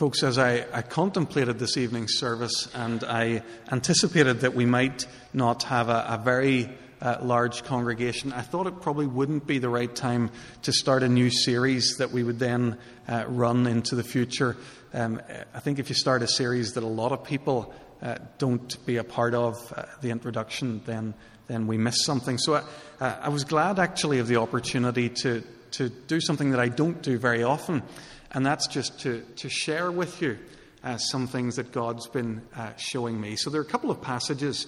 folks, as I, I, contemplated this evening's service and I anticipated that we might not have a, a very uh, large congregation, I thought it probably wouldn't be the right time to start a new series that we would then uh, run into the future. Um, I think if you start a series that a lot of people uh, don't be a part of uh, the introduction, then then we miss something. So I, uh, I was glad actually of the opportunity to to do something that I don't do very often, and that's just to to share with you uh, some things that God's been showing me. So there are a couple of passages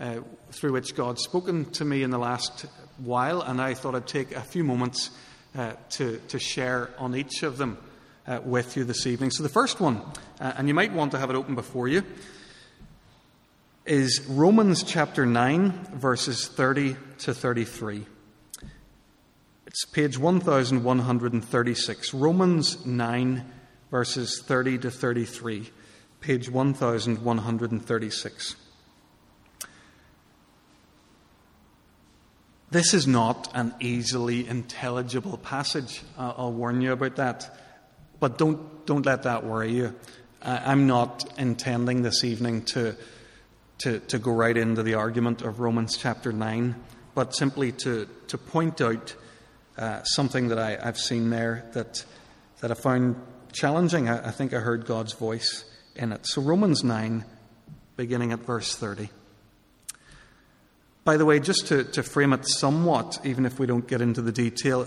uh, through which God's spoken to me in the last while, and I thought I'd take a few moments uh, to, to share on each of them uh, with you this evening. So, the first one, uh, and you might want to have it open before you, is Romans chapter 9, verses 30 to 33. It's page 1136. Romans 9, verses 30 to 33. Page 1136. This is not an easily intelligible passage. I'll warn you about that. But don't, don't let that worry you. I'm not intending this evening to, to, to go right into the argument of Romans chapter 9, but simply to, to point out uh, something that I, have seen there that, that I found challenging. I, I think I heard God's voice in it. So, Romans 9, beginning at verse 30. By the way, just to, to frame it somewhat, even if we don't get into the detail,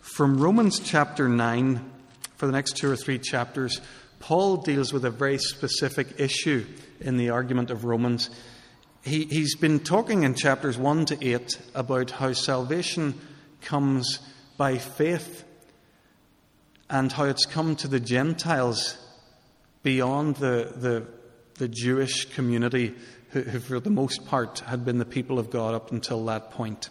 from Romans chapter 9, for the next two or three chapters, Paul deals with a very specific issue in the argument of Romans. He, he's been talking in chapters 1 to 8 about how salvation comes by faith and how it's come to the Gentiles beyond the, the, the Jewish community who, who, for the most part, had been the people of God up until that point.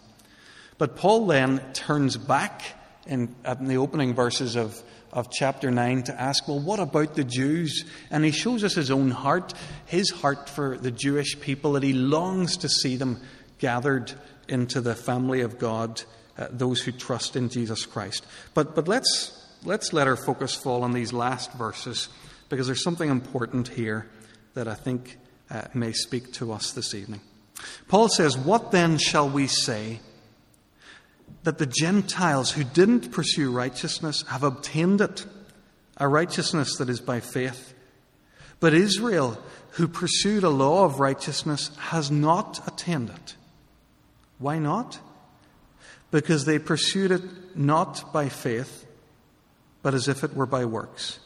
But Paul then turns back in, in the opening verses of, of chapter 9 to ask, well, what about the Jews? And he shows us his own heart, his heart for the Jewish people, that he longs to see them gathered into the family of God, uh, those who trust in Jesus Christ. But, but let's, let's let our focus fall on these last verses, because there's something important here that I think uh, may speak to us this evening. Paul says, What then shall we say? That the Gentiles who didn't pursue righteousness have obtained it, a righteousness that is by faith. But Israel, who pursued a law of righteousness, has not attained it. Why not? Because they pursued it not by faith, but as if it were by works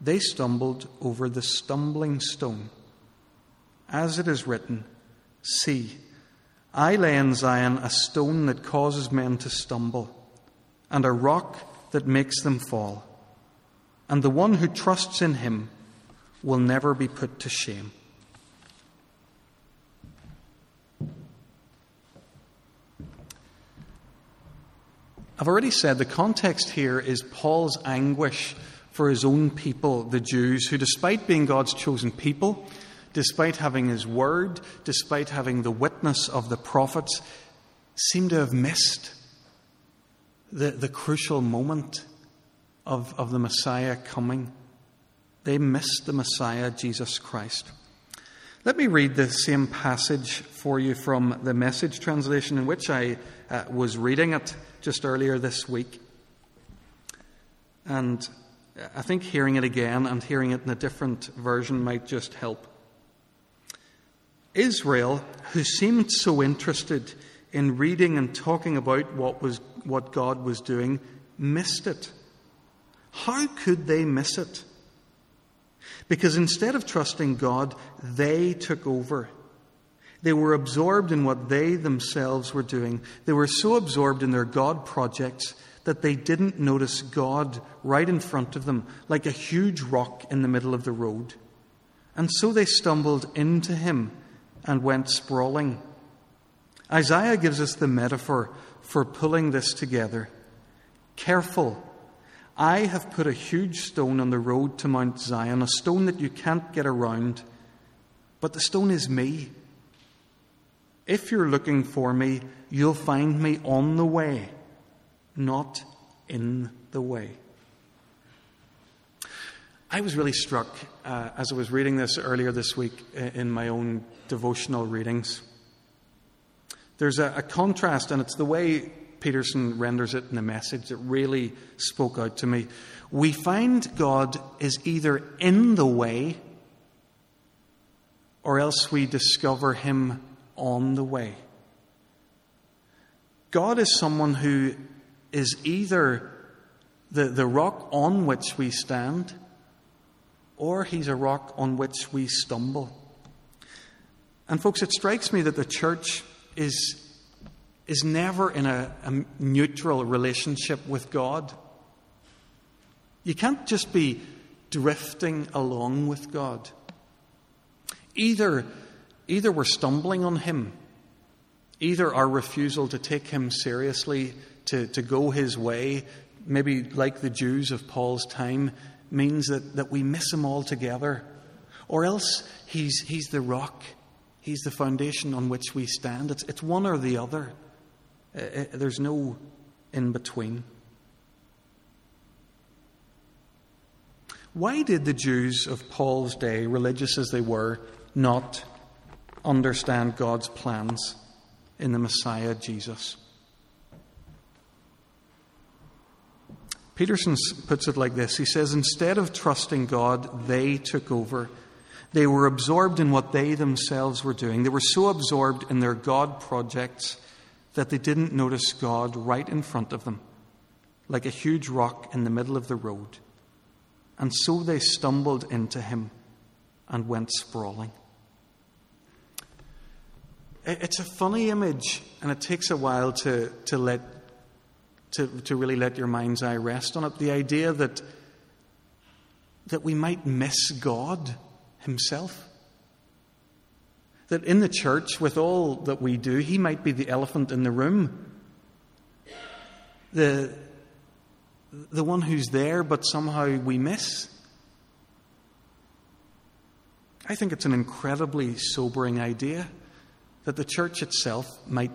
they stumbled over the stumbling stone. As it is written, See, I lay in Zion a stone that causes men to stumble, and a rock that makes them fall. And the one who trusts in him will never be put to shame. I've already said the context here is Paul's anguish for his own people, the Jews, who, despite being God's chosen people, despite having his word, despite having the witness of the prophets, seem to have missed the, the crucial moment of, of the Messiah coming. They missed the Messiah, Jesus Christ. Let me read the same passage for you from the message translation in which I uh, was reading it just earlier this week. And I think hearing it again and hearing it in a different version might just help. Israel, who seemed so interested in reading and talking about what, was, what God was doing, missed it. How could they miss it? Because instead of trusting God, they took over. They were absorbed in what they themselves were doing. They were so absorbed in their God projects that they didn't notice God right in front of them, like a huge rock in the middle of the road. And so they stumbled into him and went sprawling. Isaiah gives us the metaphor for pulling this together. Careful. I have put a huge stone on the road to Mount Zion, a stone that you can't get around. But the stone is me. If you're looking for me, you'll find me on the way not in the way. I was really struck uh, as I was reading this earlier this week in my own devotional readings. There's a, a contrast, and it's the way Peterson renders it in the message that really spoke out to me. We find God is either in the way or else we discover Him on the way. God is someone who is either the, the rock on which we stand or He's a rock on which we stumble. And, folks, it strikes me that the church is is never in a, a neutral relationship with God. You can't just be drifting along with God. Either, either we're stumbling on Him, either our refusal to take Him seriously, to, to go His way, maybe like the Jews of Paul's time, means that, that we miss Him altogether, or else He's, he's the rock, He's the foundation on which we stand. It's, it's one or the other. Uh, uh, there's no in between. Why did the Jews of Paul's day, religious as they were, not understand God's plans in the Messiah Jesus? Peterson puts it like this He says, Instead of trusting God, they took over. They were absorbed in what they themselves were doing. They were so absorbed in their God projects that they didn't notice God right in front of them, like a huge rock in the middle of the road. And so they stumbled into him and went sprawling. It's a funny image, and it takes a while to, to, let, to, to really let your mind's eye rest on it. The idea that, that we might miss God Himself. That in the church, with all that we do, he might be the elephant in the room. The, the one who's there, but somehow we miss. I think it's an incredibly sobering idea that the church itself might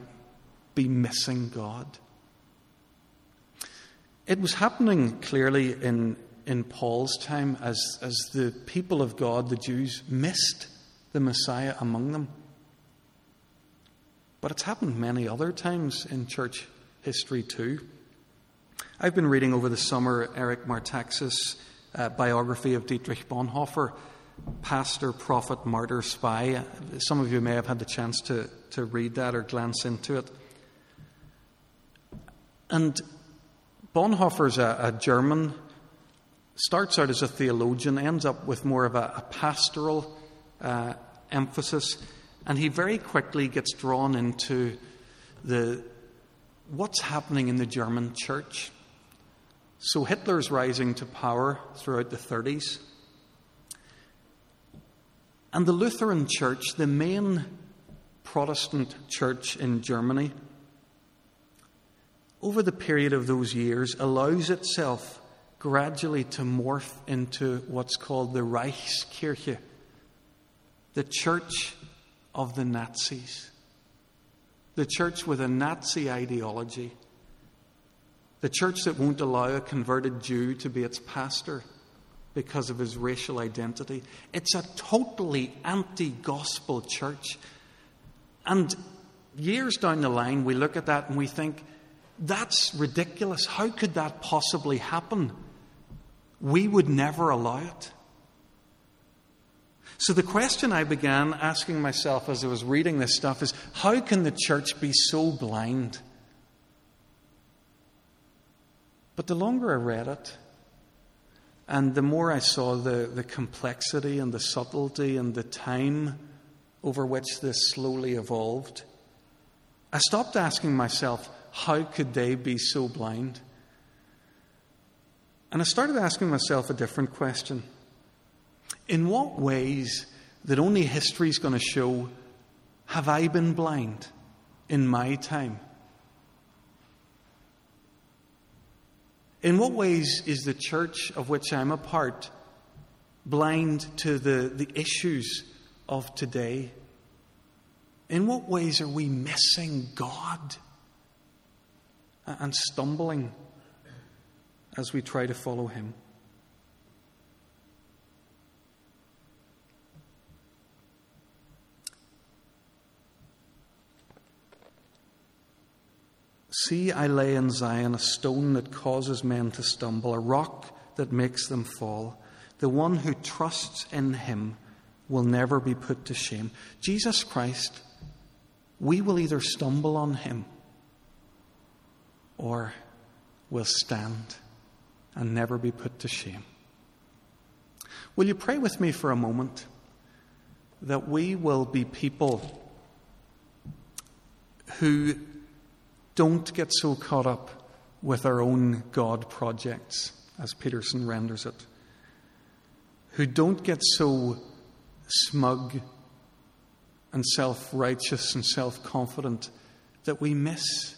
be missing God. It was happening clearly in, in Paul's time as, as the people of God, the Jews, missed the Messiah among them. But it's happened many other times in church history too. I've been reading over the summer Eric Metaxas' uh, biography of Dietrich Bonhoeffer, pastor, prophet, martyr, spy. Some of you may have had the chance to, to read that or glance into it. And Bonhoeffer's a, a German, starts out as a theologian, ends up with more of a, a pastoral uh, emphasis, and he very quickly gets drawn into the what's happening in the German church. So Hitler's rising to power throughout the 30s. And the Lutheran Church, the main Protestant church in Germany, over the period of those years, allows itself gradually to morph into what's called the Reichskirche, the church of the Nazis, the church with a Nazi ideology, the church that won't allow a converted Jew to be its pastor because of his racial identity. It's a totally anti gospel church. And years down the line, we look at that and we think, that's ridiculous. How could that possibly happen? We would never allow it. So, the question I began asking myself as I was reading this stuff is how can the church be so blind? But the longer I read it, and the more I saw the, the complexity and the subtlety and the time over which this slowly evolved, I stopped asking myself, how could they be so blind? And I started asking myself a different question in what ways that only history is going to show have I been blind in my time? In what ways is the church of which I'm a part blind to the, the issues of today? In what ways are we missing God and stumbling as we try to follow Him? See, I lay in Zion a stone that causes men to stumble, a rock that makes them fall. The one who trusts in him will never be put to shame. Jesus Christ, we will either stumble on him or will stand and never be put to shame. Will you pray with me for a moment that we will be people who don't get so caught up with our own God projects, as Peterson renders it, who don't get so smug and self righteous and self confident that we miss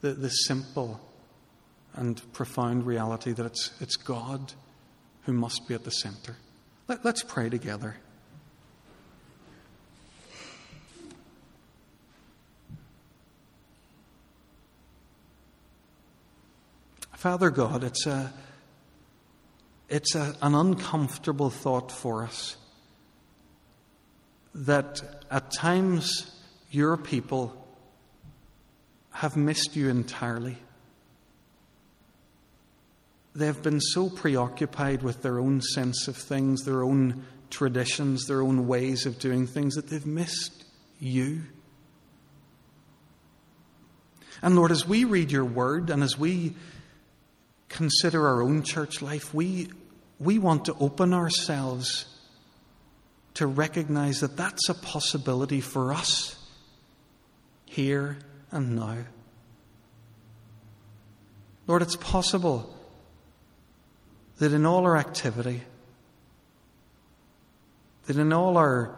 the, the simple and profound reality that it's, it's God who must be at the center. Let, let's pray together. Father God, it's, a, it's a, an uncomfortable thought for us that at times your people have missed you entirely. They've been so preoccupied with their own sense of things, their own traditions, their own ways of doing things, that they've missed you. And Lord, as we read your word and as we consider our own church life, we, we want to open ourselves to recognize that that's a possibility for us here and now. Lord, it's possible that in all our activity, that in all our,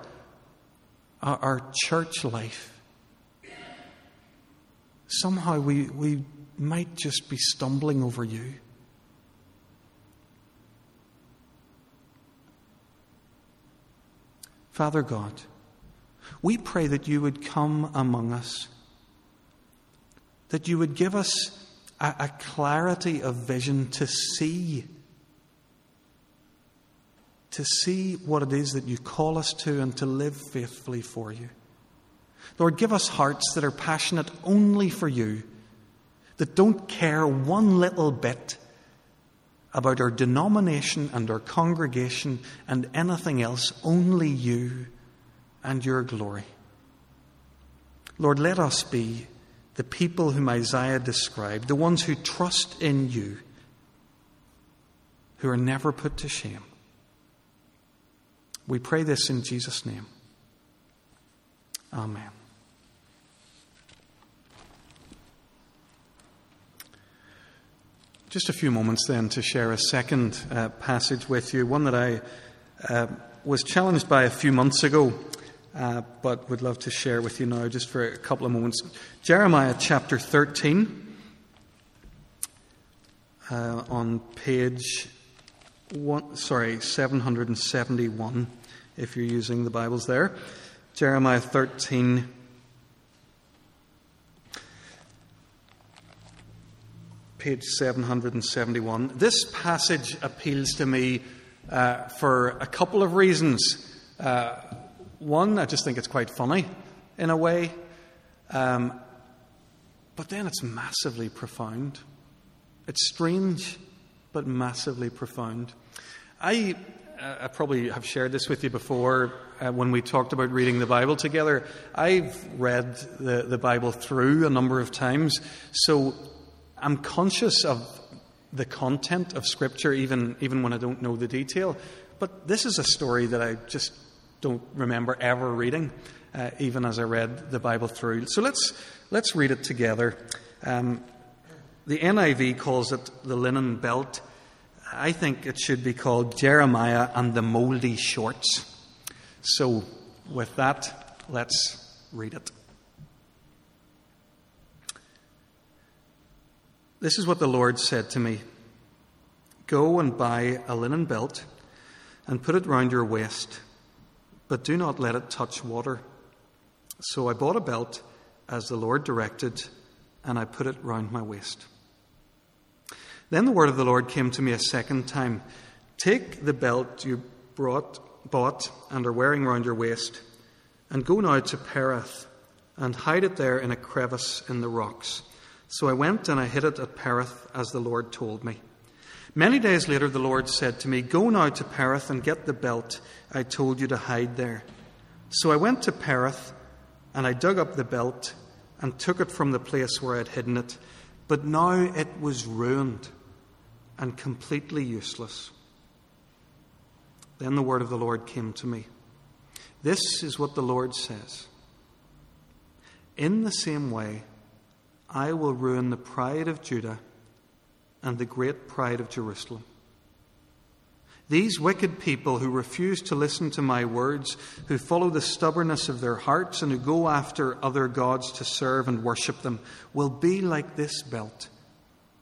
our, our church life, somehow we, we might just be stumbling over you. Father God, we pray that you would come among us, that you would give us a, a clarity of vision to see. To see what it is that you call us to and to live faithfully for you. Lord, give us hearts that are passionate only for you that don't care one little bit about our denomination and our congregation and anything else, only you and your glory. Lord, let us be the people whom Isaiah described, the ones who trust in you, who are never put to shame. We pray this in Jesus' name. Amen. Just a few moments then to share a second uh, passage with you, one that I uh, was challenged by a few months ago, uh, but would love to share with you now just for a couple of moments. Jeremiah chapter 13, uh, on page one, sorry, 771, if you're using the Bibles there. Jeremiah 13, page 771. This passage appeals to me uh, for a couple of reasons. Uh, one, I just think it's quite funny in a way, um, but then it's massively profound. It's strange, but massively profound. I, uh, I probably have shared this with you before uh, when we talked about reading the Bible together. I've read the, the Bible through a number of times, so I'm conscious of the content of Scripture, even, even when I don't know the detail. But this is a story that I just don't remember ever reading, uh, even as I read the Bible through. So let's, let's read it together. Um, the NIV calls it the linen belt. I think it should be called Jeremiah and the moldy shorts. So, with that, let's read it. This is what the Lord said to me Go and buy a linen belt and put it round your waist, but do not let it touch water. So I bought a belt as the Lord directed, and I put it round my waist. Then the word of the Lord came to me a second time Take the belt you brought, bought and are wearing round your waist, and go now to Perath, and hide it there in a crevice in the rocks So I went and I hid it at Perath as the Lord told me. Many days later, the Lord said to me, Go now to Perath and get the belt I told you to hide there. So I went to Perath and I dug up the belt and took it from the place where I had hidden it. But now it was ruined and completely useless. Then the word of the Lord came to me. This is what the Lord says In the same way, I will ruin the pride of Judah and the great pride of Jerusalem. These wicked people who refuse to listen to my words, who follow the stubbornness of their hearts, and who go after other gods to serve and worship them, will be like this belt,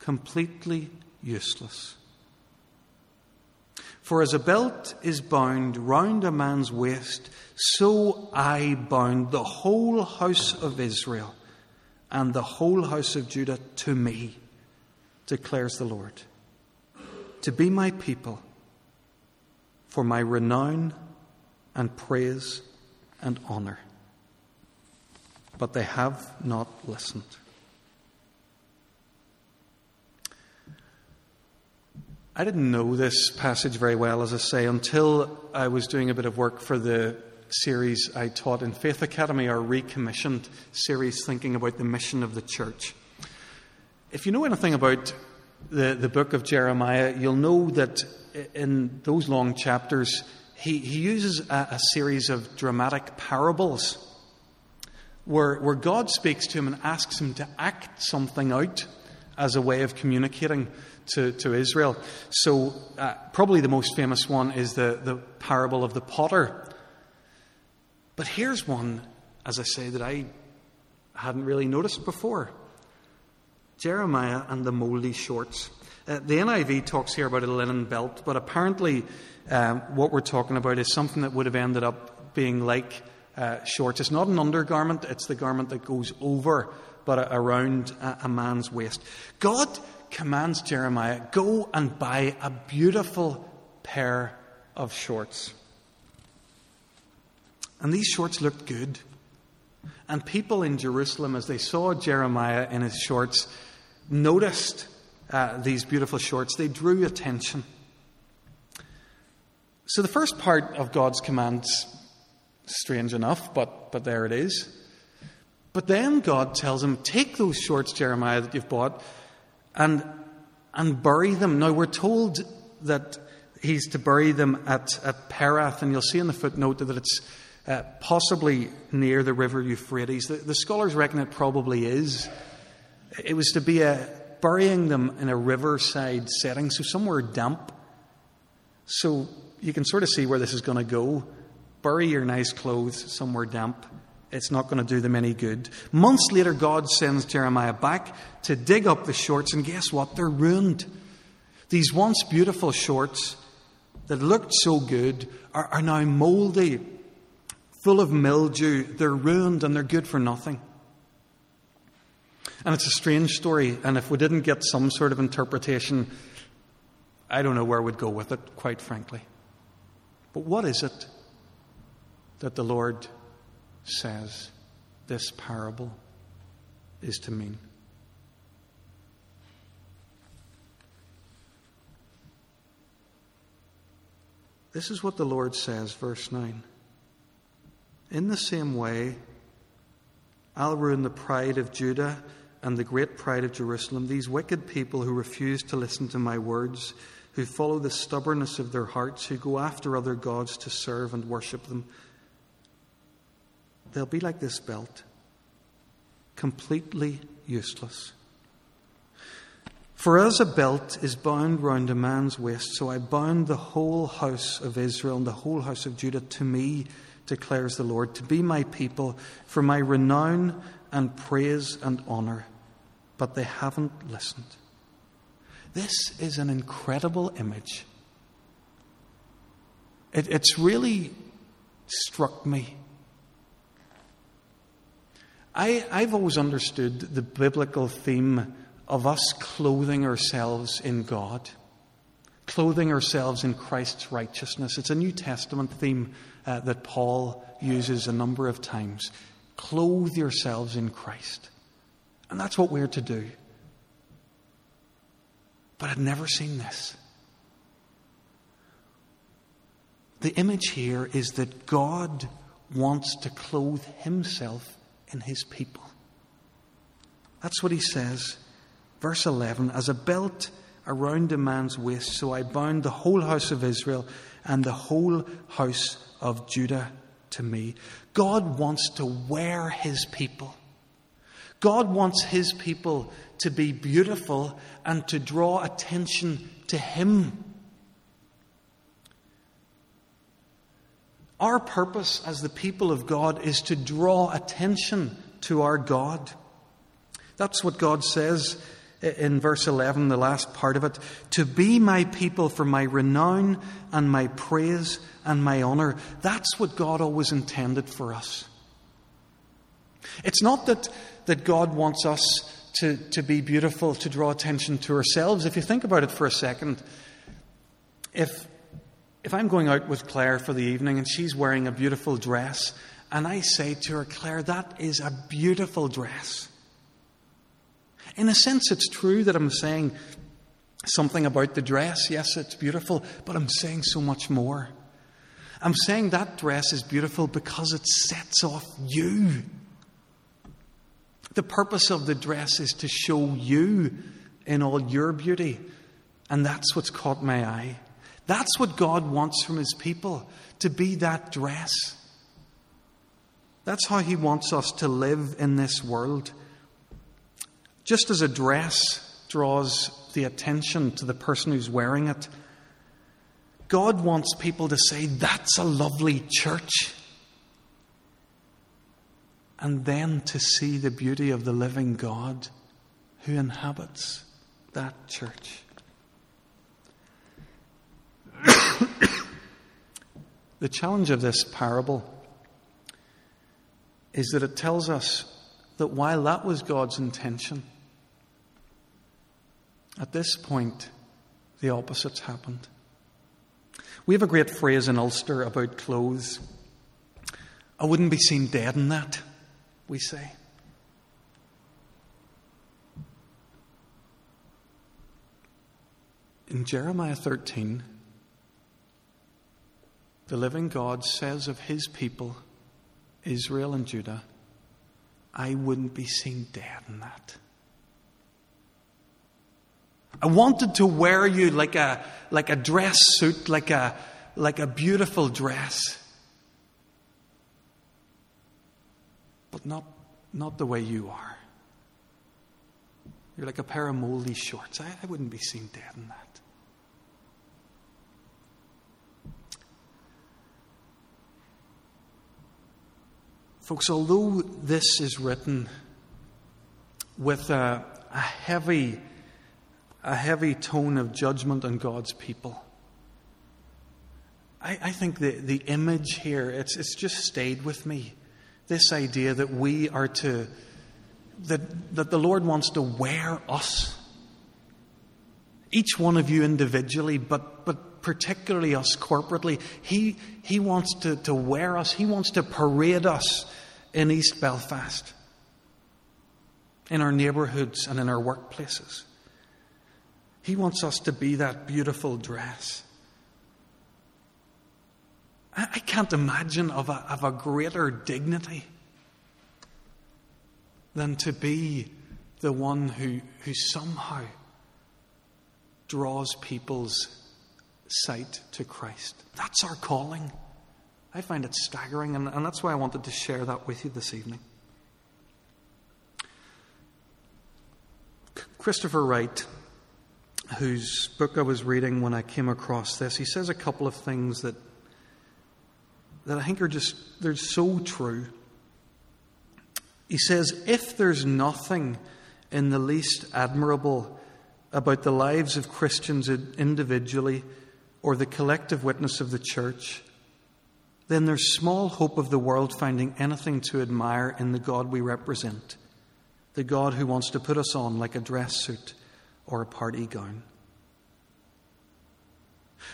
completely useless. For as a belt is bound round a man's waist, so I bound the whole house of Israel and the whole house of Judah to me, declares the Lord, to be my people, for my renown and praise and honor. But they have not listened. I didn't know this passage very well, as I say, until I was doing a bit of work for the series I taught in Faith Academy, our recommissioned series thinking about the mission of the church. If you know anything about the, the book of Jeremiah, you'll know that in those long chapters, he, he uses a, a series of dramatic parables where, where God speaks to him and asks him to act something out as a way of communicating to, to Israel. So, uh, probably the most famous one is the, the parable of the potter but here's one, as I say, that I hadn't really noticed before Jeremiah and the moldy shorts. Uh, the NIV talks here about a linen belt, but apparently um, what we're talking about is something that would have ended up being like uh, shorts. It's not an undergarment, it's the garment that goes over but around a, a man's waist. God commands Jeremiah, go and buy a beautiful pair of shorts. And these shorts looked good. And people in Jerusalem, as they saw Jeremiah in his shorts, noticed uh, these beautiful shorts. They drew attention. So the first part of God's commands, strange enough, but, but there it is. But then God tells him, Take those shorts, Jeremiah, that you've bought, and, and bury them. Now we're told that he's to bury them at, at Perath, and you'll see in the footnote that it's uh, possibly near the river Euphrates. The, the, scholars reckon it probably is. It was to be a, burying them in a riverside setting, so somewhere damp. So you can sort of see where this is going to go. Bury your nice clothes somewhere damp. It's not going to do them any good. Months later, God sends Jeremiah back to dig up the shorts, and guess what? They're ruined. These once beautiful shorts that looked so good are, are now moldy full of mildew. They're ruined and they're good for nothing. And it's a strange story, and if we didn't get some sort of interpretation, I don't know where we'd go with it, quite frankly. But what is it that the Lord says this parable is to mean? This is what the Lord says, verse 9. In the same way, I'll ruin the pride of Judah and the great pride of Jerusalem, these wicked people who refuse to listen to my words, who follow the stubbornness of their hearts, who go after other gods to serve and worship them. They'll be like this belt, completely useless. For as a belt is bound round a man's waist, so I bound the whole house of Israel and the whole house of Judah to me declares the Lord, to be my people for my renown and praise and honor. But they haven't listened. This is an incredible image. It, it's really struck me. I, I've always understood the biblical theme of us clothing ourselves in God, clothing ourselves in Christ's righteousness. It's a New Testament theme uh, that Paul uses a number of times. Clothe yourselves in Christ. And that's what we're to do. but I'd never seen this. The image here is that God wants to clothe himself in his people. That's what he says. Verse 11 As a belt around a man's waist, so I bound the whole house of Israel and the whole house of Judah to me. God wants to wear his people. God wants his people to be beautiful and to draw attention to him. Our purpose as the people of God is to draw attention to our God. That's what God says in verse 11, the last part of it. To be my people for my renown and my praise and my honor. That's what God always intended for us. It's not that, that God wants us to, to be beautiful, to draw attention to ourselves. If you think about it for a second, if if I'm going out with Claire for the evening and she's wearing a beautiful dress, and I say to her, Claire, that is a beautiful dress. In a sense, it's true that I'm saying something about the dress. Yes, it's beautiful, but I'm saying so much more. I'm saying that dress is beautiful because it sets off you. The purpose of the dress is to show you in all your beauty, and that's what's caught my eye. That's what God wants from His people to be that dress. That's how He wants us to live in this world. Just as a dress draws the attention to the person who's wearing it, God wants people to say, That's a lovely church. And then to see the beauty of the living God who inhabits that church. the challenge of this parable is that it tells us that while that was God's intention, at this point, the opposite's happened. We have a great phrase in Ulster about clothes. I wouldn't be seen dead in that, we say. In Jeremiah 13, the living God says of his people, Israel and Judah, I wouldn't be seen dead in that. I wanted to wear you like a, like a dress suit, like a, like a beautiful dress. But not, not the way you are. You're like a pair of moldy shorts. I, I wouldn't be seen dead in that. Folks, although this is written with a, a, heavy, a heavy tone of judgment on God's people, I, I think the, the image here, it's, it's just stayed with me. This idea that we are to, that, that the Lord wants to wear us. Each one of you individually, but, but particularly us corporately. He, he wants to, to wear us, He wants to parade us in East Belfast, in our neighbourhoods, and in our workplaces. He wants us to be that beautiful dress. I, can't imagine of a, of a greater dignity than to be the one who, who somehow draws people's sight to Christ. That's our calling. I find it staggering, and, and that's why I wanted to share that with you this evening. Christopher Wright, whose book I was reading when I came across this, he says a couple of things that that I think are just they're so true. He says, if there's nothing in the least admirable about the lives of Christians individually or the collective witness of the church, then there's small hope of the world finding anything to admire in the God we represent, the God who wants to put us on like a dress suit or a party gown.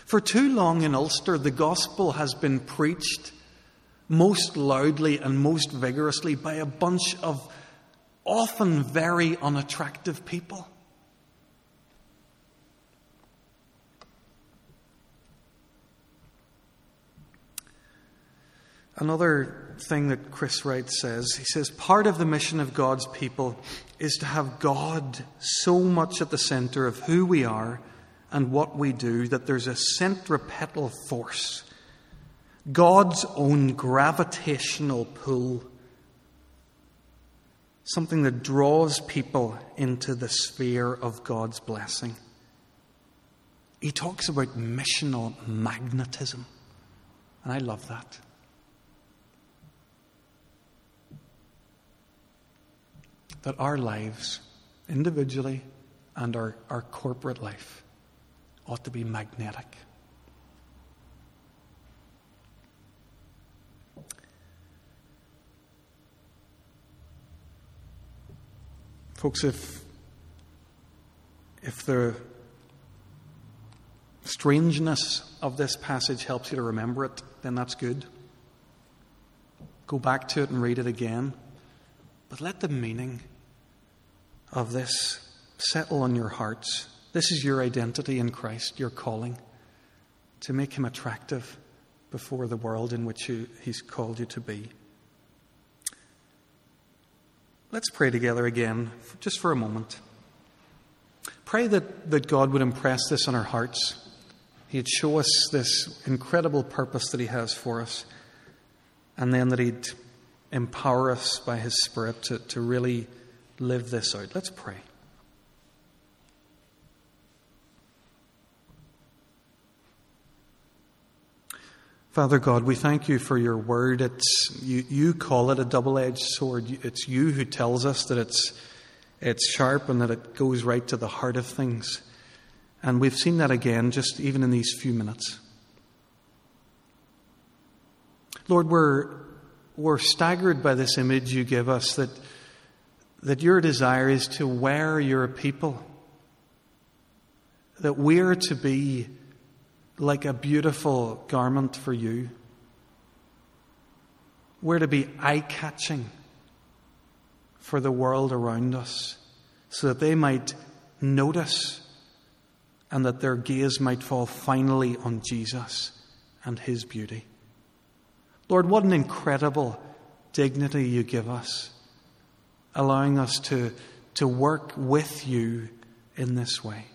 For too long in Ulster, the gospel has been preached most loudly and most vigorously by a bunch of often very unattractive people. Another thing that Chris Wright says. He says, Part of the mission of God's people is to have God so much at the center of who we are and what we do that there's a centripetal force, God's own gravitational pull, something that draws people into the sphere of God's blessing. He talks about missional magnetism, and I love that. That our lives, individually and our, our corporate life, ought to be magnetic. Folks, if, if the strangeness of this passage helps you to remember it, then that's good. Go back to it and read it again. But let the meaning of this settle on your hearts. This is your identity in Christ, your calling to make him attractive before the world in which you, he's called you to be. Let's pray together again, just for a moment. Pray that, that God would impress this on our hearts. He'd show us this incredible purpose that He has for us, and then that He'd empower us by His Spirit to, to really live this out. Let's pray. Father God, we thank you for your word. It's, you, you call it a double edged sword. It's you who tells us that it's, it's sharp and that it goes right to the heart of things. And we've seen that again just even in these few minutes. Lord, we're, we're staggered by this image you give us that, that your desire is to wear your people, that we're to be like a beautiful garment for you. We're to be eye catching for the world around us so that they might notice and that their gaze might fall finally on Jesus and his beauty. Lord, what an incredible dignity you give us, allowing us to, to work with you in this way.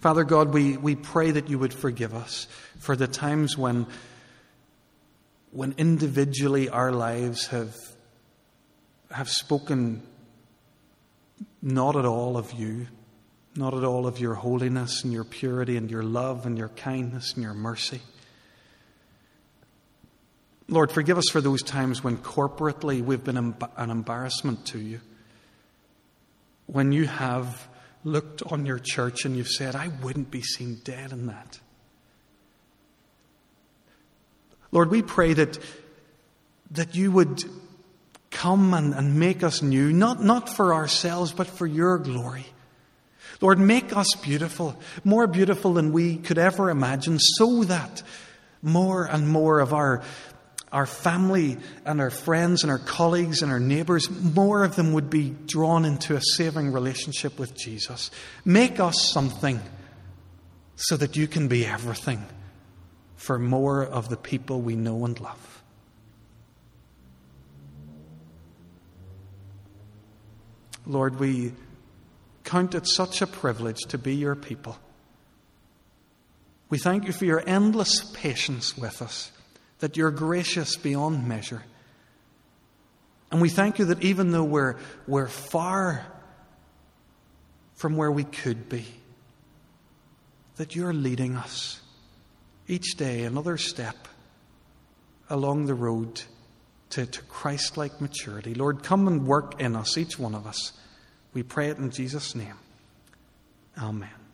Father God, we, we pray that you would forgive us for the times when, when individually our lives have, have spoken not at all of you, not at all of your holiness and your purity and your love and your kindness and your mercy. Lord, forgive us for those times when corporately we've been an embarrassment to you. When you have looked on your church and you've said, I wouldn't be seen dead in that. Lord, we pray that, that you would come and, and make us new, not, not for ourselves, but for your glory. Lord, make us beautiful, more beautiful than we could ever imagine, so that more and more of our our family and our friends and our colleagues and our neighbours, more of them would be drawn into a saving relationship with Jesus. Make us something so that you can be everything for more of the people we know and love. Lord, we count it such a privilege to be your people. We thank you for your endless patience with us that you're gracious beyond measure. And we thank you that even though we're, we're far from where we could be, that you're leading us each day another step along the road to, to Christ like maturity. Lord, come and work in us, each one of us. We pray it in Jesus' name. Amen.